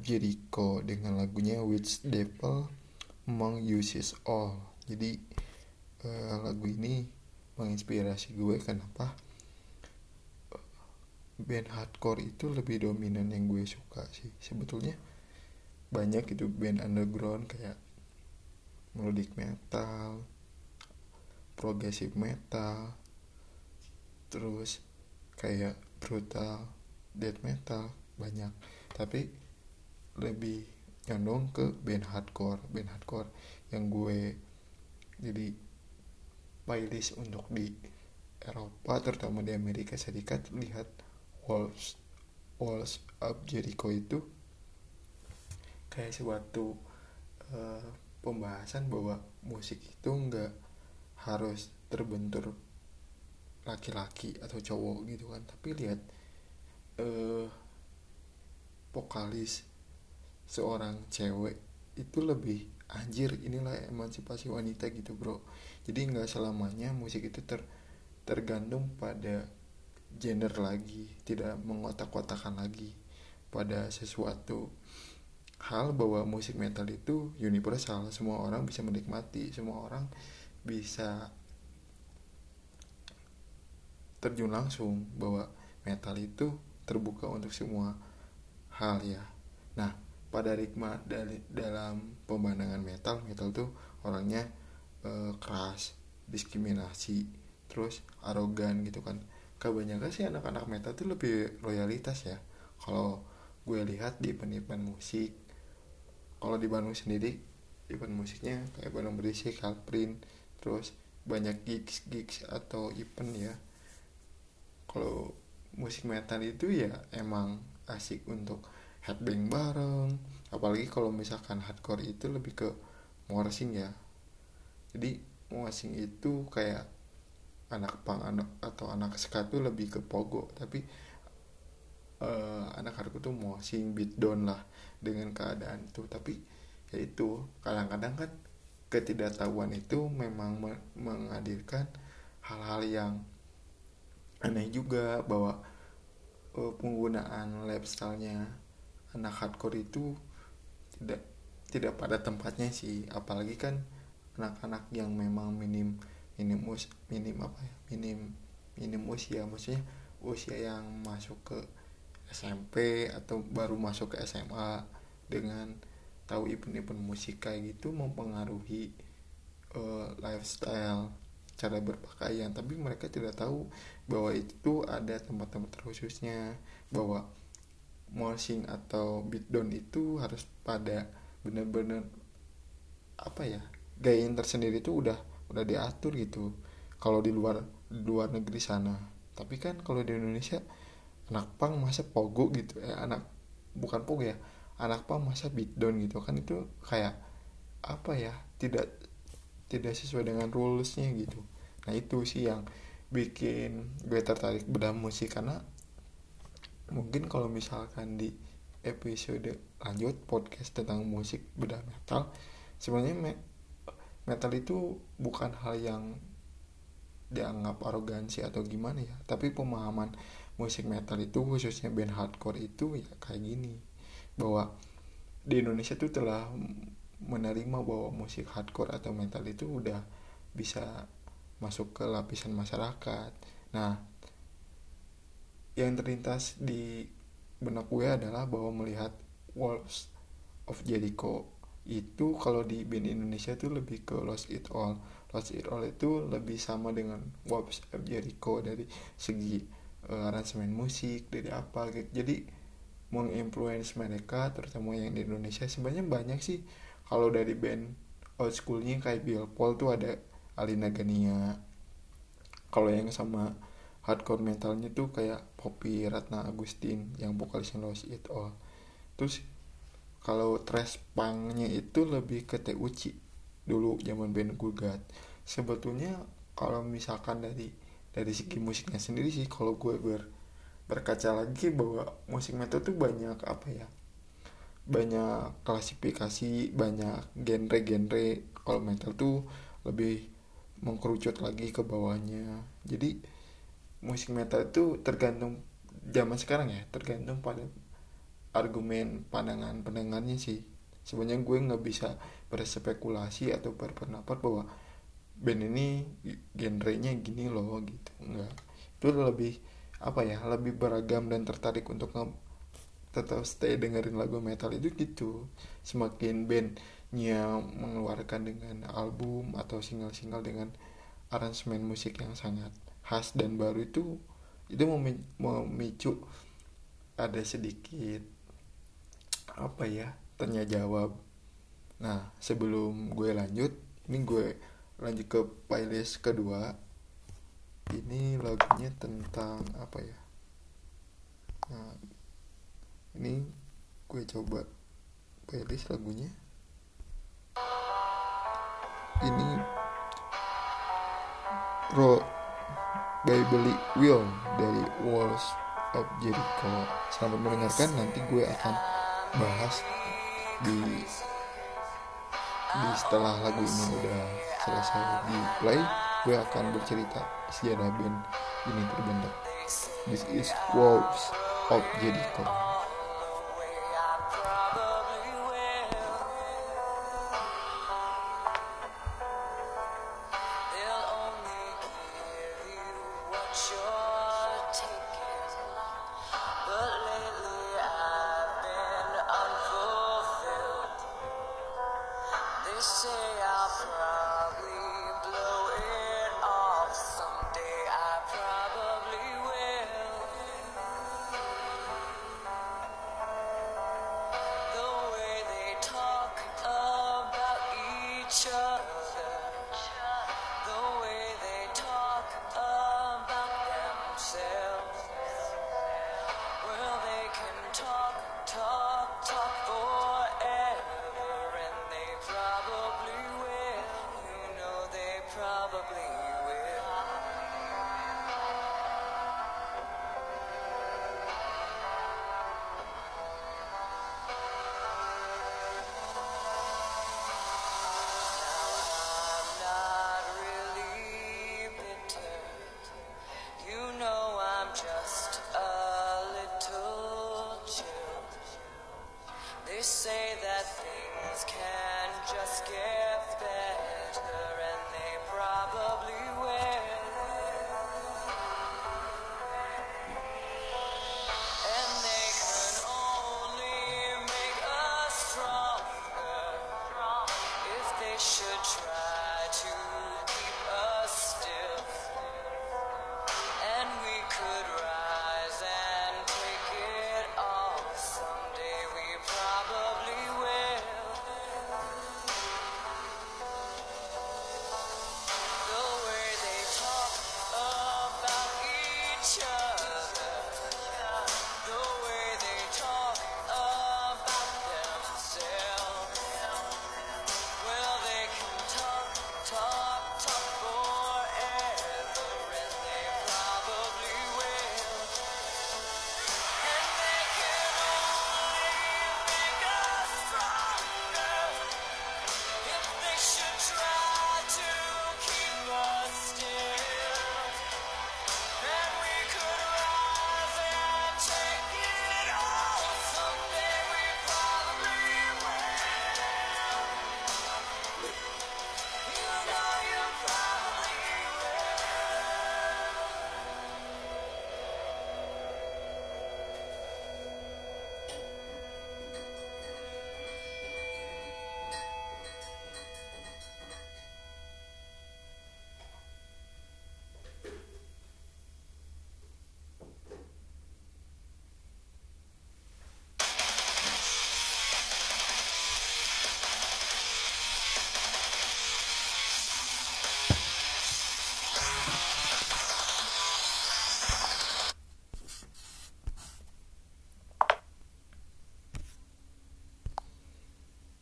Jericho dengan lagunya Which Devil Among Uses All. Jadi uh, lagu ini menginspirasi gue kenapa band hardcore itu lebih dominan yang gue suka sih. Sebetulnya banyak itu band underground kayak melodic metal progressive metal terus kayak brutal death metal banyak. Tapi lebih nyandong ke band hardcore. Band hardcore yang gue jadi playlist untuk di Eropa terutama di Amerika Serikat. Lihat Walls Walls of Jericho itu kayak suatu uh, pembahasan bahwa musik itu nggak harus terbentur laki-laki atau cowok gitu kan. Tapi lihat uh, vokalis seorang cewek itu lebih anjir inilah emansipasi wanita gitu bro. Jadi nggak selamanya musik itu ter tergantung pada gender lagi tidak mengotak-kotakan lagi pada sesuatu hal bahwa musik metal itu universal. Semua orang bisa menikmati semua orang bisa terjun langsung bahwa metal itu terbuka untuk semua hal ya. Nah pada dari dalam pemandangan metal metal tuh orangnya eh, keras diskriminasi terus arogan gitu kan. Kebanyakan sih anak-anak metal tuh lebih loyalitas ya. Kalau gue lihat di event-event musik kalau di Bandung sendiri event musiknya kayak Bandung Berisik, Kalprin terus banyak gigs gigs atau event ya. Kalau musik metal itu ya emang asik untuk headbang bareng. Apalagi kalau misalkan hardcore itu lebih ke morsing ya. Jadi morsing itu kayak anak pang anak atau anak ska tuh lebih ke pogo. Tapi uh, anak hardcore tuh mau sing beat down lah dengan keadaan itu. Tapi ya itu kadang-kadang kan ketidaktahuan itu memang menghadirkan hal-hal yang aneh juga bahwa uh, penggunaan lifestyle-nya anak hardcore itu tidak tidak pada tempatnya sih. Apalagi kan anak-anak yang memang minim minim us minim apa ya minim minim usia. Maksudnya usia yang masuk ke SMP atau baru masuk ke SMA dengan tahu event-event musik kayak gitu mempengaruhi uh, lifestyle cara berpakaian. Tapi mereka tidak tahu bahwa itu ada tempat-tempat khususnya bahwa moshing atau beatdown itu harus pada benar-benar apa ya gaya tersendiri itu udah udah diatur gitu. Kalau di luar di luar negeri sana. Tapi kan kalau di Indonesia anak pang masa pogo gitu. Eh anak bukan pogo ya anak pang masa beatdown gitu. Kan itu kayak apa ya tidak tidak sesuai dengan rulesnya gitu. Nah itu sih yang bikin gue tertarik bedah musik. Karena mungkin kalau misalkan di episode lanjut podcast tentang musik bedah metal sebenarnya metal itu bukan hal yang dianggap arogansi atau gimana ya. Tapi pemahaman musik metal itu khususnya band hardcore itu ya kayak gini. Bahwa di Indonesia tuh telah menerima bahwa musik hardcore atau metal itu udah bisa masuk ke lapisan masyarakat. Nah yang terlintas di benak gue adalah bahwa melihat Walls of Jericho itu kalau di band Indonesia itu lebih ke Lost It All. Lost It All itu lebih sama dengan Wops of Jericho dari segi uh, aransemen musik dari apa gitu. Jadi menginfluence mereka terutama yang di Indonesia. Sebenarnya banyak sih. Kalau dari band old schoolnya kayak Bill Paul tuh ada Alina Gania. Kalau yang sama hardcore metalnya tuh kayak Poppy Ratna Agustin yang vokalisnya Lost It All. Terus kalau trash punknya itu lebih ke Teuci dulu zaman band Gugat. Sebetulnya kalau misalkan dari dari segi musiknya sendiri sih kalau gue ber berkaca lagi bahwa musik metal tuh banyak apa ya banyak klasifikasi banyak genre-genre kalau metal tuh lebih mengkerucut lagi ke bawahnya. Jadi musik metal itu tergantung zaman sekarang ya tergantung pada argumen pandangan pendengarnya sih. Sebenarnya gue nggak bisa berspekulasi atau berpendapat bahwa band ini genrenya gini loh gitu enggak itu lebih apa ya lebih beragam dan tertarik untuk nge tetap stay dengerin lagu metal itu gitu. Semakin bandnya mengeluarkan dengan album atau single-single dengan aransemen musik yang sangat khas dan baru itu itu memicu ada sedikit apa ya tanya jawab. Nah sebelum gue lanjut ini gue lanjut ke playlist kedua. Ini lagunya tentang apa ya? Nah ini gue coba playlist lagunya. Ini pro by Billy Will dari Walls of Jericho. Selamat mendengarkan nanti gue akan bahas di di setelah lagu ini udah selesai di play gue akan bercerita sejarah band ini terbentuk. This is Wolves of Jericho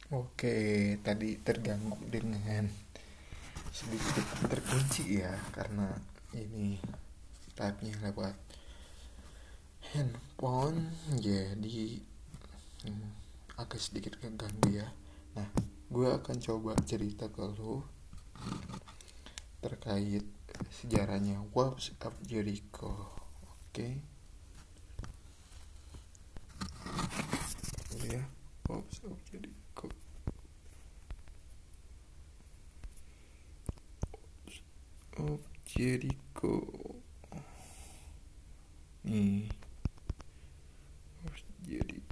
Oke, tadi terganggu dengan sedikit terkunci ya karena ini type-nya lewat handphone jadi hmm, agak sedikit keganggu ya. Nah, gue akan coba cerita ke lo terkait sejarahnya Wolves of Jericho oke okay. ya Wolves of Jericho Wolves of Jericho nih Wolves Jericho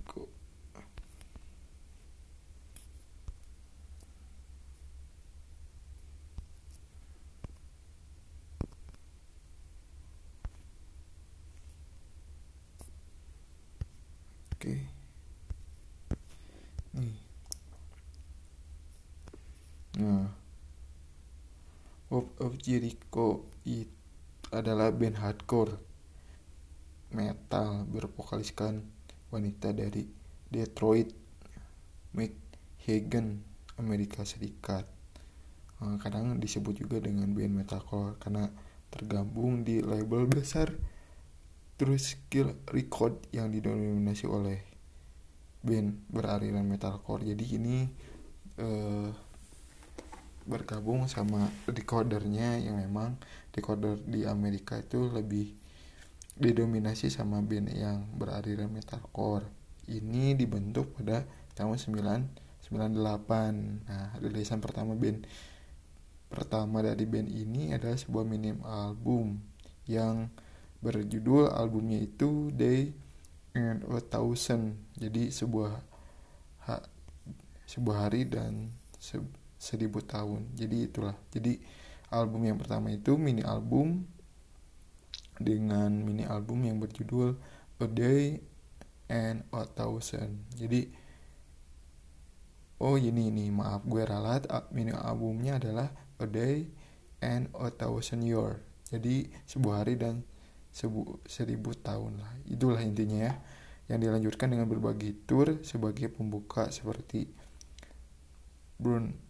Oke. Nih. Nah. Hope of Jericho itu adalah band hardcore metal bervokaliskan wanita dari Detroit, Michigan, Amerika Serikat. Nah, kadang disebut juga dengan band metalcore karena tergabung di label besar terus skill record yang didominasi oleh band beraliran metalcore jadi ini uh, bergabung sama recordernya yang memang recorder di Amerika itu lebih didominasi sama band yang beraliran metalcore. Ini dibentuk pada tahun 998 nah rilisan pertama band pertama dari band ini adalah sebuah minim album yang berjudul albumnya itu Day and a Thousand. Jadi sebuah ha, sebuah hari dan se, seribu tahun. Jadi itulah. Jadi album yang pertama itu mini album dengan mini album yang berjudul A Day and a Thousand. Jadi oh ini ini maaf gue ralat. Mini albumnya adalah A Day and a Thousand Year. Jadi sebuah hari dan sebu, seribu tahun lah. Itulah intinya ya. Yang dilanjutkan dengan berbagai tour sebagai pembuka seperti Brun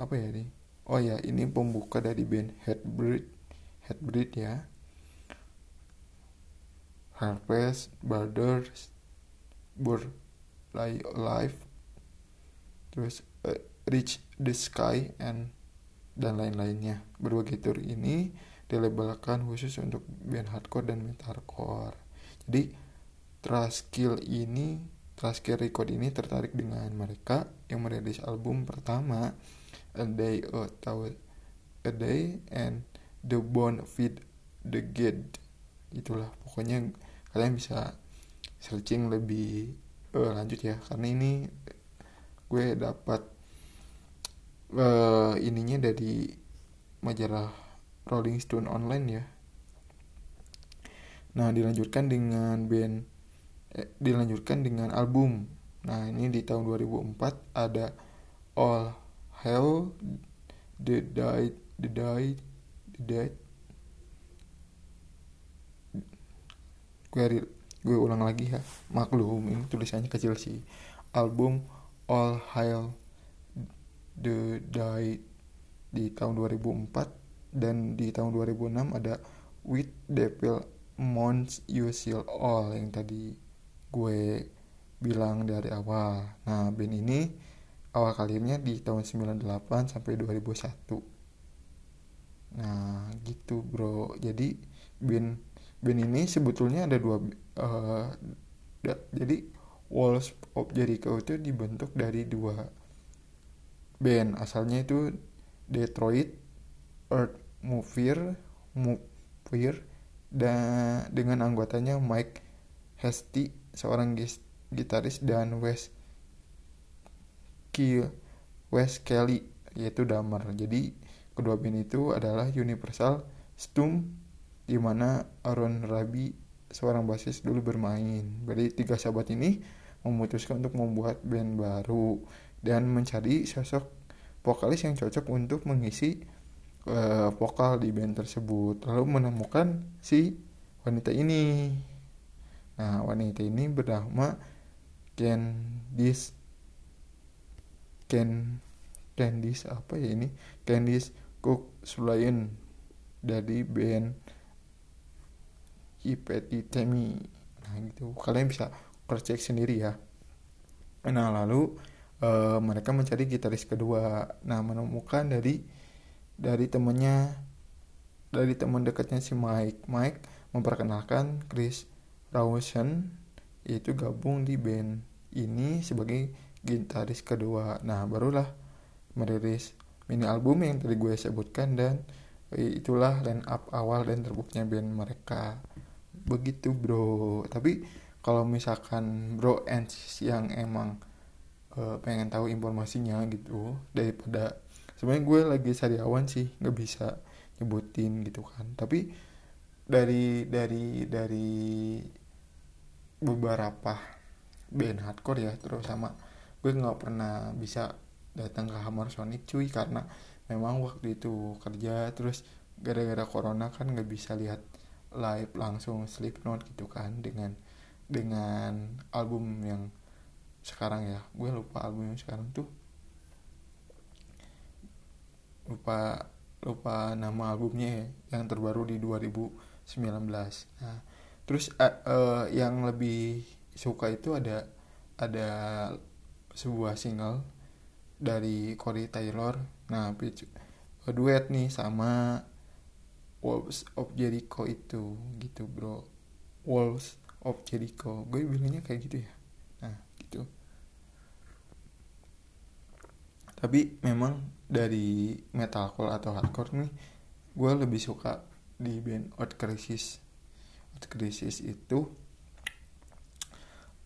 apa ya ini? Oh ya ini pembuka dari band Headbreed Headbreed ya. Harvest Brothers Bur Life terus uh, Reach the Sky and dan lain-lainnya. Berbagai tour ini dilabelkan khusus untuk band hardcore dan metalcore. Jadi Traskill ini Traskill Record ini tertarik dengan mereka yang merilis album pertama A Day a, a Day and The Bone Feed the Gate itulah pokoknya kalian bisa searching lebih uh, lanjut ya karena ini gue dapat uh, ininya dari majalah Rolling Stone online ya. Nah, dilanjutkan dengan band eh, dilanjutkan dengan album. Nah, ini di tahun 2004 ada All Hell The Died The Died The Died gue gue ulang lagi ya. Maklum ini tulisannya kecil sih. Album All Hail The Died di tahun 2004 dan di tahun 2006 ada With Devil Mons You Seal All yang tadi gue bilang dari awal. Nah band ini awal kalinya di tahun 98 sampai 2001 nah gitu bro. Jadi band band ini sebetulnya ada dua uh, da, jadi Walls of Jericho itu dibentuk dari dua band. Asalnya itu Detroit Earth Movir Movir dan dengan anggotanya Mike Hesty seorang gitaris dan Wes Kill Wes Kelly yaitu Damar jadi kedua band itu adalah Universal Stum di mana Aaron Rabi seorang basis dulu bermain. Jadi tiga sahabat ini memutuskan untuk membuat band baru dan mencari sosok vokalis yang cocok untuk mengisi uh, vokal di band tersebut. Lalu menemukan si wanita ini. Nah wanita ini bernama Candice Ken Candice apa ya ini? Candice Cook Sulayan dari band Ipeti Temi nah gitu. Kalian bisa cross sendiri ya. Nah lalu uh, mereka mencari gitaris kedua. Nah menemukan dari dari temennya dari teman dekatnya si Mike. Mike memperkenalkan Chris Rawson yaitu gabung di band ini sebagai gitaris kedua. Nah barulah merilis mini album yang tadi gue sebutkan dan itulah line up awal dan terbuknya band mereka. Begitu bro. Tapi kalau misalkan bro and yang emang uh, pengen tahu informasinya gitu daripada sebenarnya gue lagi sariawan sih nggak bisa nyebutin gitu kan. Tapi dari dari dari beberapa band hardcore ya terus sama gue nggak pernah bisa datang ke Hammer Sonic cuy karena memang waktu itu kerja terus gara-gara corona kan nggak bisa lihat live langsung Slipknot gitu kan dengan dengan album yang sekarang ya. Gue lupa album yang sekarang tuh. Lupa lupa nama albumnya ya, yang terbaru di 2019 nah terus uh, uh, yang lebih suka itu ada ada sebuah single dari Corey Taylor. Nah duet nih sama Wolves of Jericho itu gitu bro. Wolves of Jericho. Gue bilangnya kayak gitu ya. Nah gitu. Tapi memang dari metalcore atau hardcore nih gue lebih suka di band Out Crisis. Out Crisis itu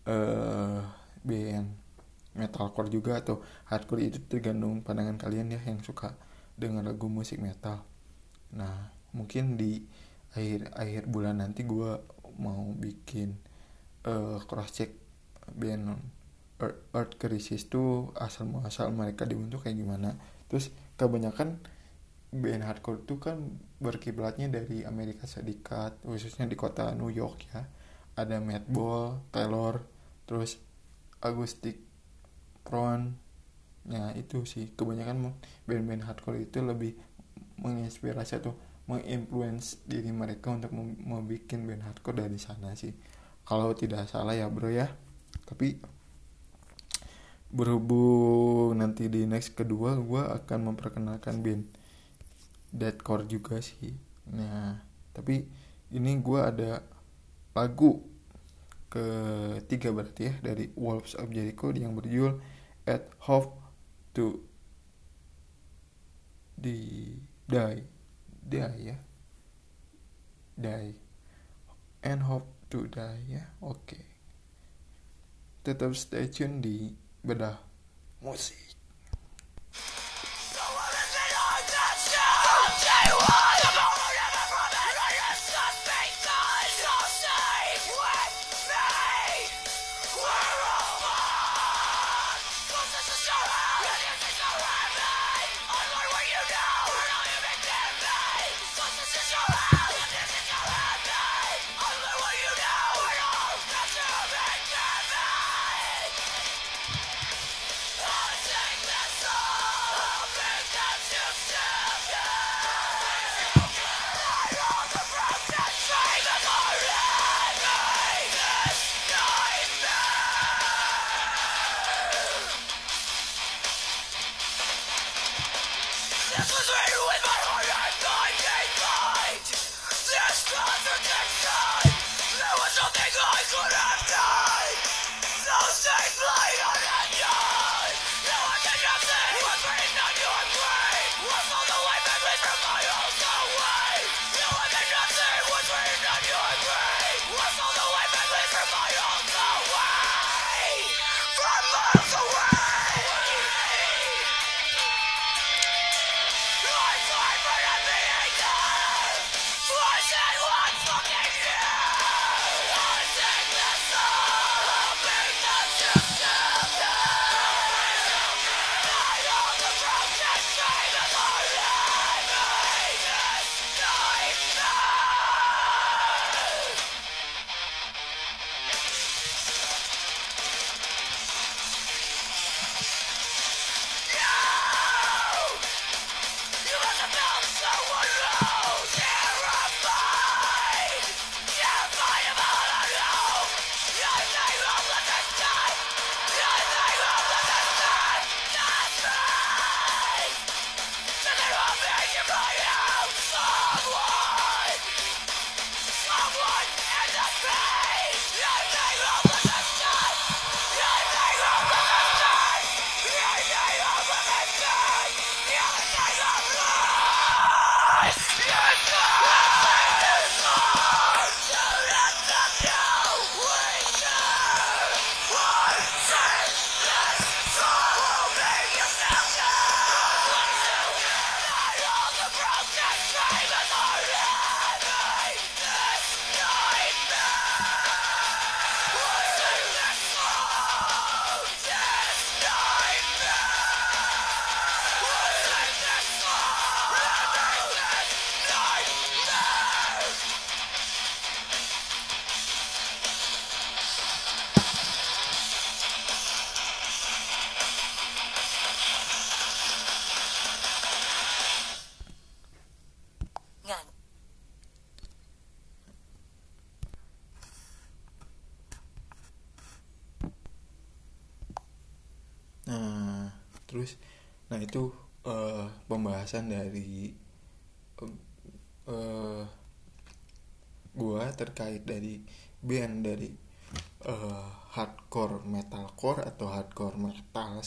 uh, band metalcore juga atau hardcore itu tergantung pandangan kalian ya yang suka dengan lagu musik metal. Nah mungkin di akhir akhir bulan nanti gue mau bikin uh, cross check band Earth, Earth Crisis tuh asal muasal mereka dibentuk kayak gimana. Terus kebanyakan band hardcore tuh kan berkiblatnya dari Amerika Serikat khususnya di kota New York ya. Ada Madball, Taylor, terus Agustic Pron ya itu sih. Kebanyakan band-band hardcore itu lebih menginspirasi atau menginfluence diri mereka untuk membuat band hardcore dari sana sih. Kalau tidak salah ya bro ya. Tapi berhubung nanti di next kedua gue akan memperkenalkan band deadcore juga sih. Nah tapi ini gue ada lagu ketiga berarti ya dari Wolves of Jericho yang berjudul At Hope to Die die ya. Die. And hope to die ya. Oke. Okay. tetap stay tune di bedah musik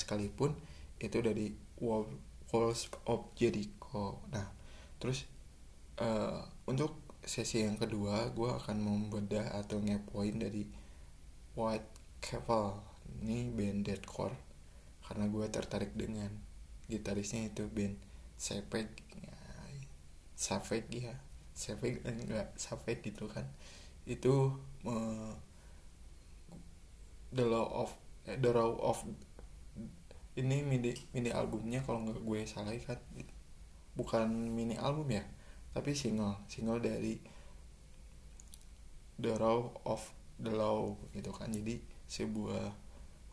sekalipun itu dari Walls of Jericho. Nah terus uh, untuk sesi yang kedua gue akan membedah atau ngepoin dari White Caval ini band deathcore karena gue tertarik dengan gitarisnya itu band Sepek ya, Savage ya. Savage enggak Savage gitu kan. Itu uh, The Law of eh, The Law of ini mini mini albumnya kalau nggak gue salah kan bukan mini album ya tapi single single dari The Law of the Law gitu kan. Jadi sebuah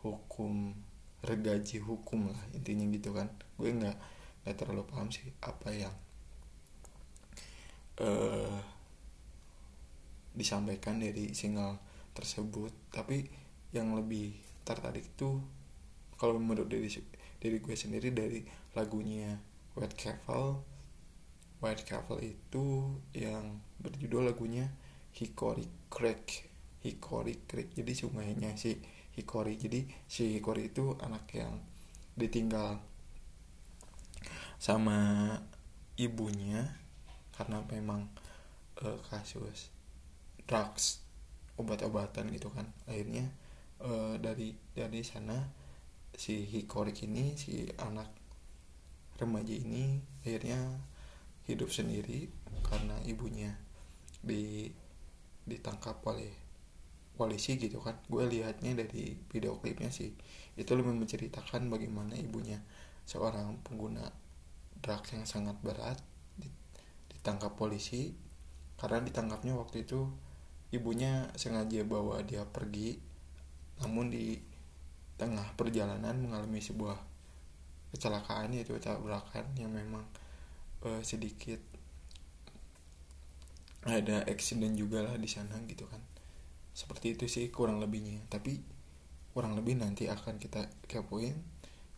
hukum regaji hukum lah intinya gitu kan. Gue nggak nggak terlalu paham sih apa yang uh, disampaikan dari single tersebut. Tapi yang lebih tertarik itu kalau menurut dari dari gue sendiri dari lagunya White Castle White Castle itu yang berjudul lagunya Hickory Creek Hickory Creek. Jadi sungainya si Hickory jadi si Hickory itu anak yang ditinggal sama ibunya karena memang uh, kasus drugs obat-obatan gitu kan. Akhirnya uh, dari dari sana si Hikorik ini si anak remaja ini akhirnya hidup sendiri karena ibunya di ditangkap oleh polisi gitu kan. Gue lihatnya dari video klipnya sih. Itu lebih menceritakan bagaimana ibunya seorang pengguna drugs yang sangat berat ditangkap polisi. Karena ditangkapnya waktu itu ibunya sengaja bawa dia pergi namun di tengah perjalanan mengalami sebuah kecelakaan yaitu tabrakan yang memang uh, sedikit ada accident juga lah di sana gitu kan. Seperti itu sih kurang lebihnya. Tapi kurang lebih nanti akan kita kepoin.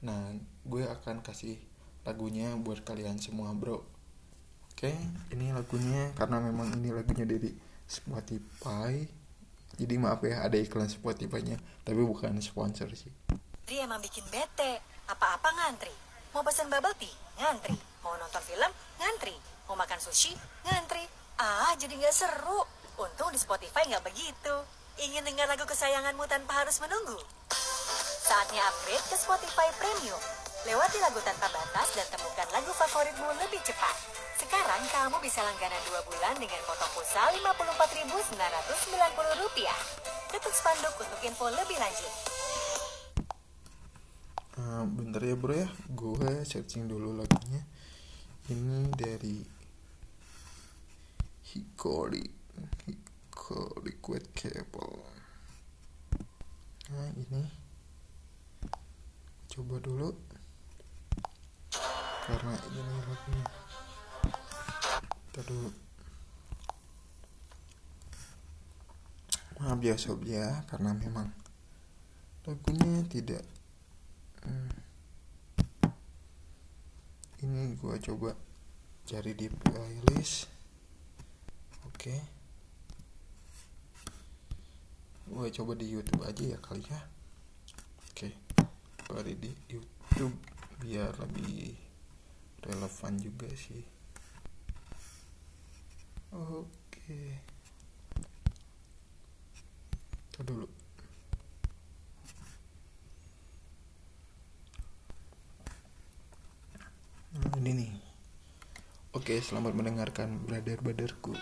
Nah gue akan kasih lagunya buat kalian semua bro. Oke ini lagunya karena memang ini lagunya dari Spotify jadi maaf ya ada iklan Spotify nya tapi bukan sponsor sih. Ngantri emang bikin bete. Apa-apa ngantri. Mau pesan bubble tea? Ngantri. Mau nonton film? Ngantri. Mau makan sushi? Ngantri. Ah jadi nggak seru. Untung di Spotify nggak begitu. Ingin dengar lagu kesayanganmu tanpa harus menunggu? Saatnya upgrade ke Spotify Premium. Lewati lagu tanpa batas dan temukan lagu favoritmu lebih cepat. Sekarang kamu bisa langganan 2 bulan dengan potong pulsa Rp54.990. Ketuk spanduk untuk info lebih lanjut. Uh, bentar ya bro ya, gue searching dulu lagunya. Ini dari Hikori ke liquid cable nah ini coba dulu karena ini lagunya dulu. Maaf ya sob ya karena memang lagunya tidak hmm, ini gua coba cari di playlist. Oke. Okay gue coba di YouTube aja ya kali ya. Oke okay. di YouTube biar lebih relevan juga sih oke. Kita dulu. Nah ini nih. Oke selamat mendengarkan brother brotherku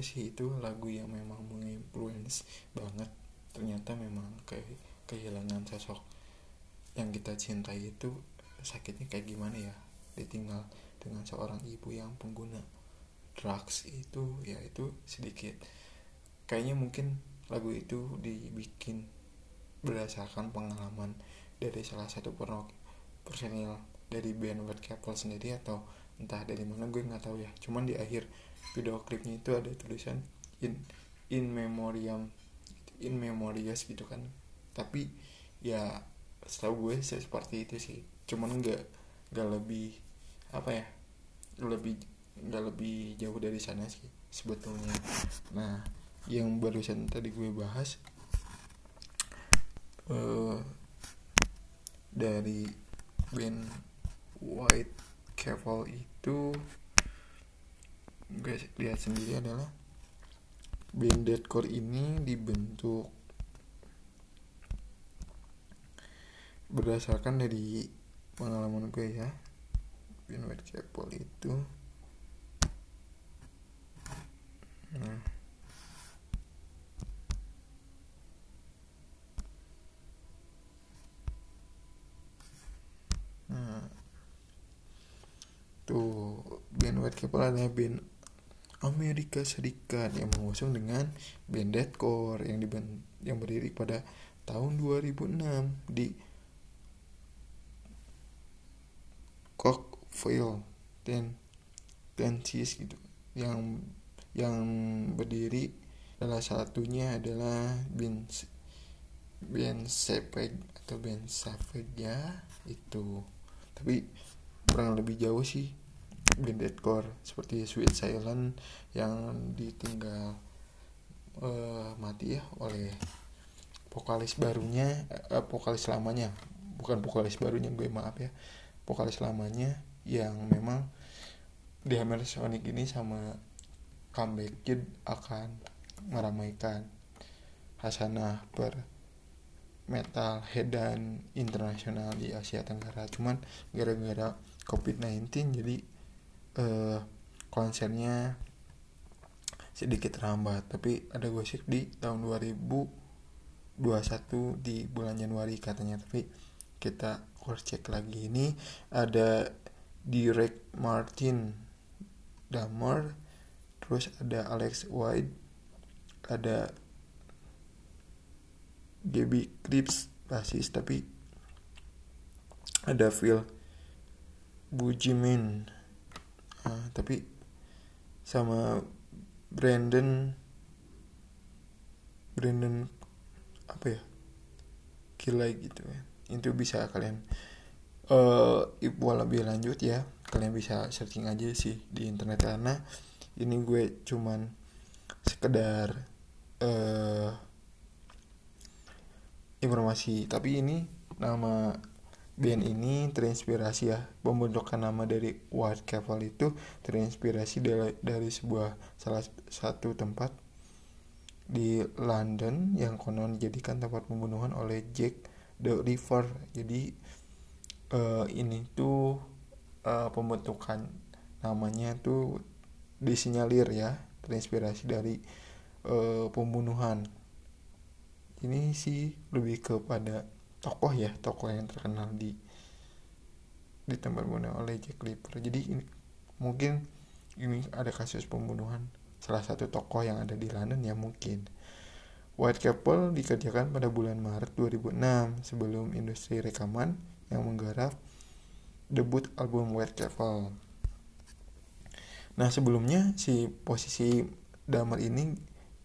gue sih itu lagu yang memang menginfluence banget. Ternyata memang kayak kehilangan sosok yang kita cintai itu sakitnya kayak gimana ya? Ditinggal dengan seorang ibu yang pengguna drugs itu ya itu sedikit. Kayaknya mungkin lagu itu dibikin berdasarkan pengalaman dari salah satu personil dari band White sendiri atau entah dari mana gue nggak tahu ya. Cuman di akhir video klipnya itu ada tulisan in in memoriam in memorias gitu kan. Tapi ya setahu gue seperti itu sih. Cuman nggak nggak lebih apa ya lebih nggak lebih jauh dari sana sih sebetulnya. Nah yang barusan tadi gue bahas uh, dari band White Caval itu guys lihat sendiri adalah band deathcore ini dibentuk berdasarkan dari pengalaman gue ya. White Caval itu. Nah. Tuh band White Couple adalah band Amerika Serikat yang mengusung dengan band deathcore yang diben yang berdiri pada tahun 2006 di Cockville dan Tennessee gitu. Yang yang berdiri salah satunya adalah band band Savage atau band Savage ya itu. Tapi kurang lebih jauh sih band deathcore seperti Sweet Silent yang ditinggal uh, mati ya oleh vokalis barunya uh, vokalis lamanya. Bukan vokalis barunya gue maaf ya. Vokalis lamanya yang memang di Hammer Sonic ini sama comeback kid akan meramaikan hasanah per metal head internasional di Asia Tenggara. Cuman gara-gara COVID-19 jadi uh, konsernya sedikit terhambat. Tapi ada gosip di tahun 2021 di bulan Januari katanya. Tapi kita cross check lagi. Ini ada Direct Martin Damer terus ada Alex White ada Gaby Crips basis. Tapi ada Phil Bujimin uh, tapi sama Brandon Brandon apa ya? Kilai gitu ya. Itu bisa kalian uh, ibu lebih lanjut ya kalian bisa searching aja sih di internet. Karena ini gue cuman sekedar uh, informasi. Tapi ini nama band ini terinspirasi ya. Pembentukan nama dari White Castle itu terinspirasi dari, dari sebuah salah satu tempat di London yang konon dijadikan tempat pembunuhan oleh Jack the River. Jadi uh, ini tuh uh, pembentukan namanya tuh disinyalir ya terinspirasi dari uh, pembunuhan. Ini sih lebih kepada tokoh ya tokoh yang terkenal di di tempat bunuh oleh Jack Ripper jadi ini mungkin ini ada kasus pembunuhan salah satu tokoh yang ada di London ya mungkin. White Couple dikerjakan pada bulan Maret 2006 sebelum industri rekaman yang menggarap debut album White Couple. Nah sebelumnya si posisi Damer ini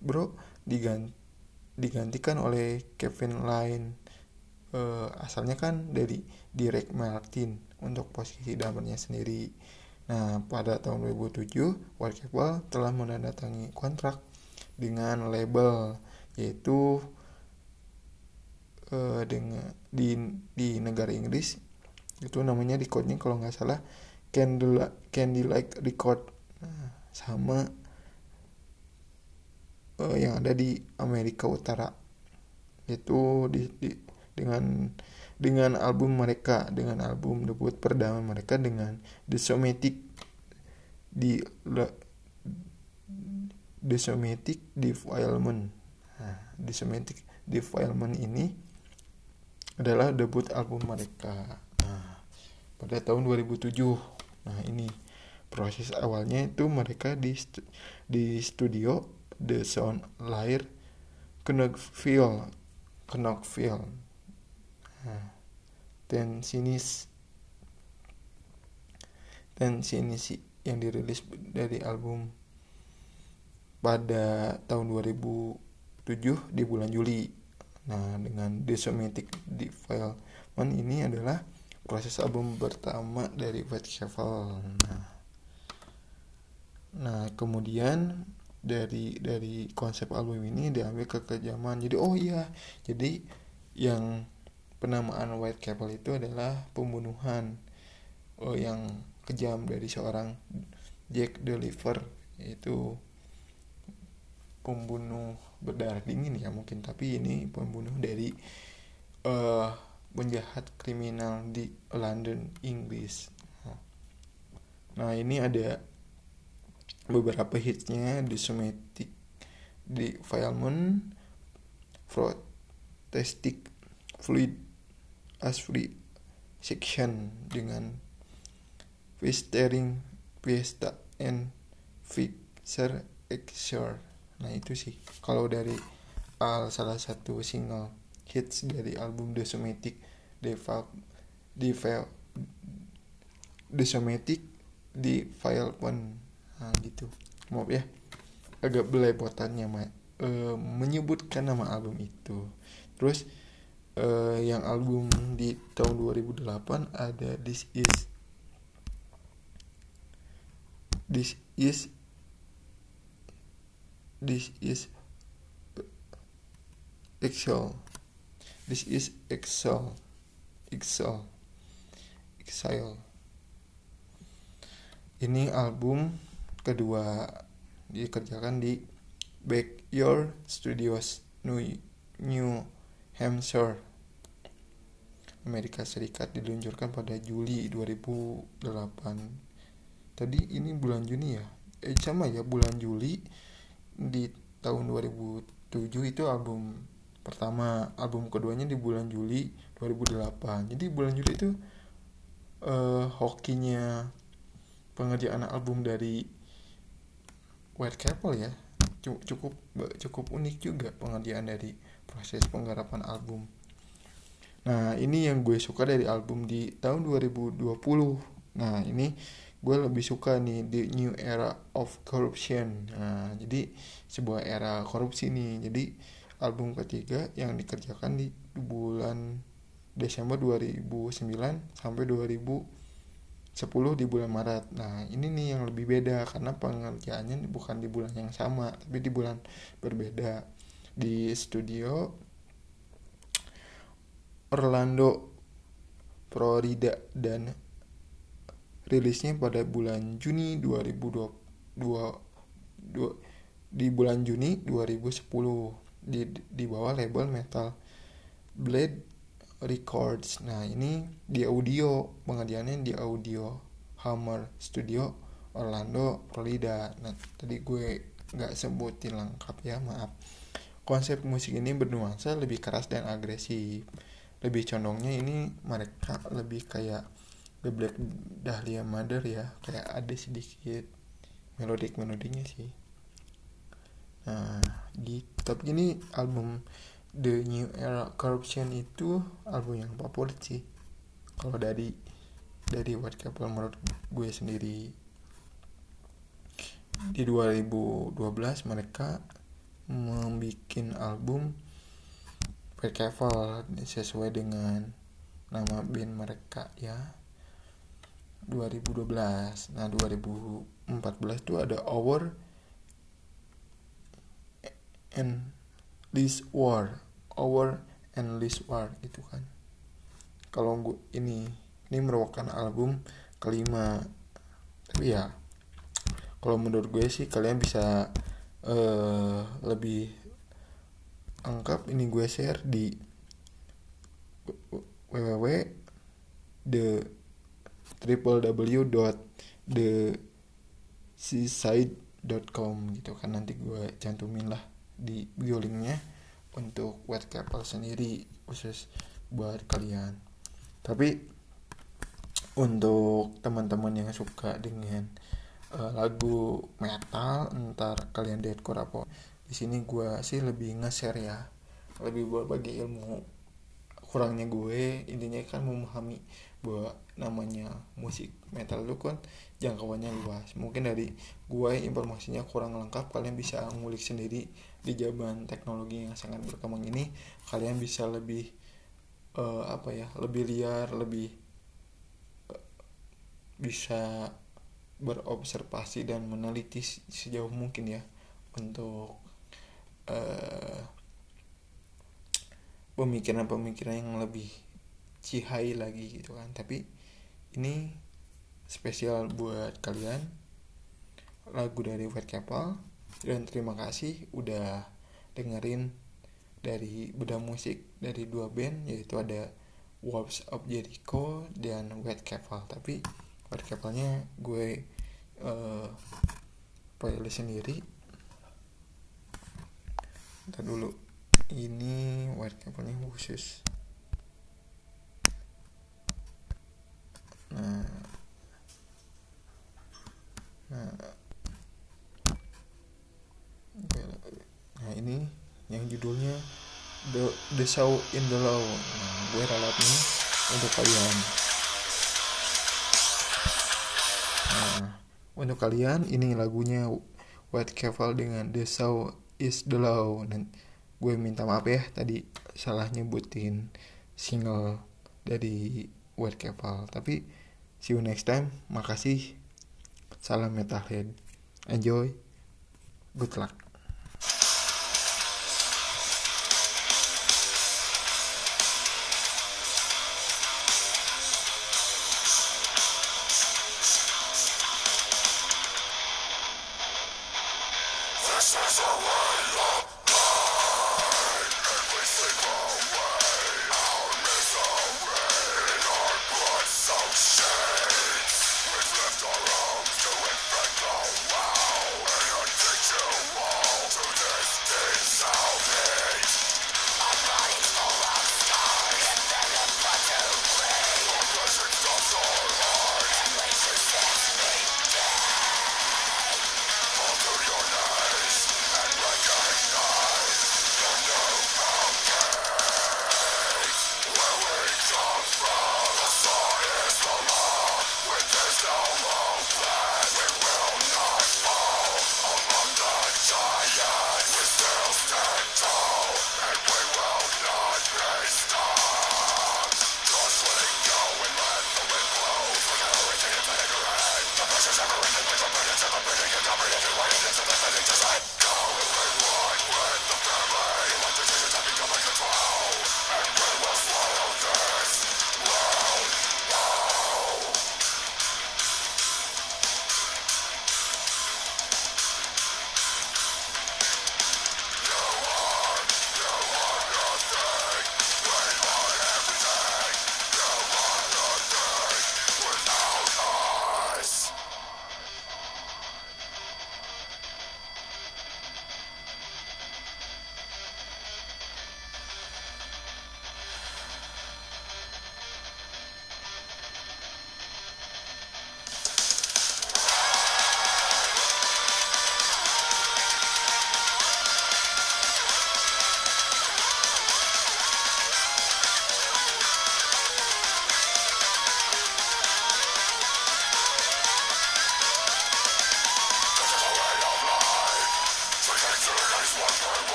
bro diganti digantikan oleh Kevin Line uh, asalnya kan dari Direct Martin untuk posisi damernya sendiri. Nah, pada tahun 2007, White Cable telah menandatangani kontrak dengan label yaitu uh, dengan di di negara Inggris. Itu namanya code kalau nggak salah Candle Candlelight Record. Nah, sama uh, yang ada di Amerika Utara. Itu di, di dengan dengan album mereka dengan album debut perdana mereka dengan The Somatic. Di The Somatic Defilement. Nah, The Somatic Defilement ini adalah debut album mereka. Nah, pada tahun 2007 nah ini proses awalnya itu mereka di di studio The Sound lahir Knoxville. Knoxville nah, dan dan sini sih yang dirilis dari album pada tahun 2007 di bulan Juli. Nah, dengan Desomatic Defilement ini adalah proses album pertama dari White Shuffle. Nah, nah kemudian dari dari konsep album ini diambil ke kejaman. Jadi oh iya, jadi yang penamaan White Chapel itu adalah pembunuhan oh, yang kejam dari seorang Jack Deliver itu pembunuh berdarah dingin ya mungkin tapi ini pembunuh dari uh, penjahat kriminal di London Inggris. Nah ini ada beberapa hitsnya Somatic di Filemon Protestic Fluid Asfree Section dengan Fistering Fiesta and Fixer Exor nah itu sih. Kalau dari uh, salah satu single hits dari album The Somatic Deval Deval The Somatic di file pun nah, gitu. Maaf ya agak belepotannya ma. Uh, menyebutkan nama album itu. Terus uh, yang album di tahun 2008 ada This Is This is this is Excel. This is Excel. Excel. Excel. Ini album kedua dikerjakan di Backyard Studios New New Hampshire Amerika Serikat diluncurkan pada Juli 2008 tadi ini bulan Juni ya? Eh sama ya bulan Juli di tahun 2007 itu album pertama. Album keduanya di bulan Juli 2008 jadi bulan Juli itu uh, hokinya pengerjaan album dari White Chapel ya. Cukup cukup unik juga pengerjaan dari proses penggarapan album nah ini yang gue suka dari album di tahun 2020 nah ini gue lebih suka nih the new era of corruption. Nah jadi sebuah era korupsi nih. Jadi album ketiga yang dikerjakan di bulan Desember 2009 sampai 2010 di bulan Maret. Nah ini nih yang lebih beda karena pengerjaannya bukan di bulan yang sama tapi di bulan berbeda. Di studio Orlando Florida dan rilisnya pada bulan Juni 2022 di bulan Juni 2010 di di bawah label Metal Blade Records. Nah, ini di audio, pengerjaannya di audio Hammer Studio Orlando, Florida. Nah, tadi gue nggak sebutin lengkap ya, maaf. Konsep musik ini bernuansa lebih keras dan agresif. Lebih condongnya ini mereka lebih kayak The Black Dahlia Mother ya kayak ada sedikit melodik melodinya sih. Nah gitu. Tapi ini album The New Era Corruption itu album yang favorit sih kalau dari dari White Couple menurut gue sendiri. Di 2012 mereka membuat album Couple sesuai dengan nama band mereka ya. 2012 nah 2014 itu ada Our and List War. Our and List War itu kan. Kalau gue ini ini merupakan album kelima. Tapi ya kalau menurut gue sih kalian bisa uh, lebih angkap ini gue share di www the triple w dot the seaside.com gitu kan nanti gue cantumin lah di bio linknya untuk couple sendiri khusus buat kalian. Tapi untuk teman-teman yang suka dengan uh, lagu metal entar kalian deadcore apa di sini gue sih lebih nge-share ya. Lebih buat bagi ilmu. Kurangnya gue intinya kan memahami bahwa namanya musik metal itu kan jangkauannya luas. Mungkin dari gue informasinya kurang lengkap kalian bisa ngulik sendiri di zaman teknologi yang sangat berkembang ini. Kalian bisa lebih uh, apa ya lebih liar lebih uh, bisa berobservasi dan meneliti sejauh mungkin ya untuk uh, pemikiran-pemikiran yang lebih cihai lagi gitu kan. Tapi ini spesial buat kalian. Lagu dari White Couple dan terima kasih udah dengerin dari beda musik dari dua band yaitu ada Wolves of Jericho dan White Couple tapi White Couple-nya gue uh, playlist sendiri Ntar dulu. Ini Couple-nya khusus. Nah. Nah. Nah ini yang judulnya the the show in the law. Nah gue ralat ini untuk kalian. Nah untuk kalian ini lagunya White Caval dengan the show is the law. Dan gue minta maaf ya tadi salah nyebutin single dari White Caval tapi see you next time. Makasih. Salam metalhead. Enjoy. Good luck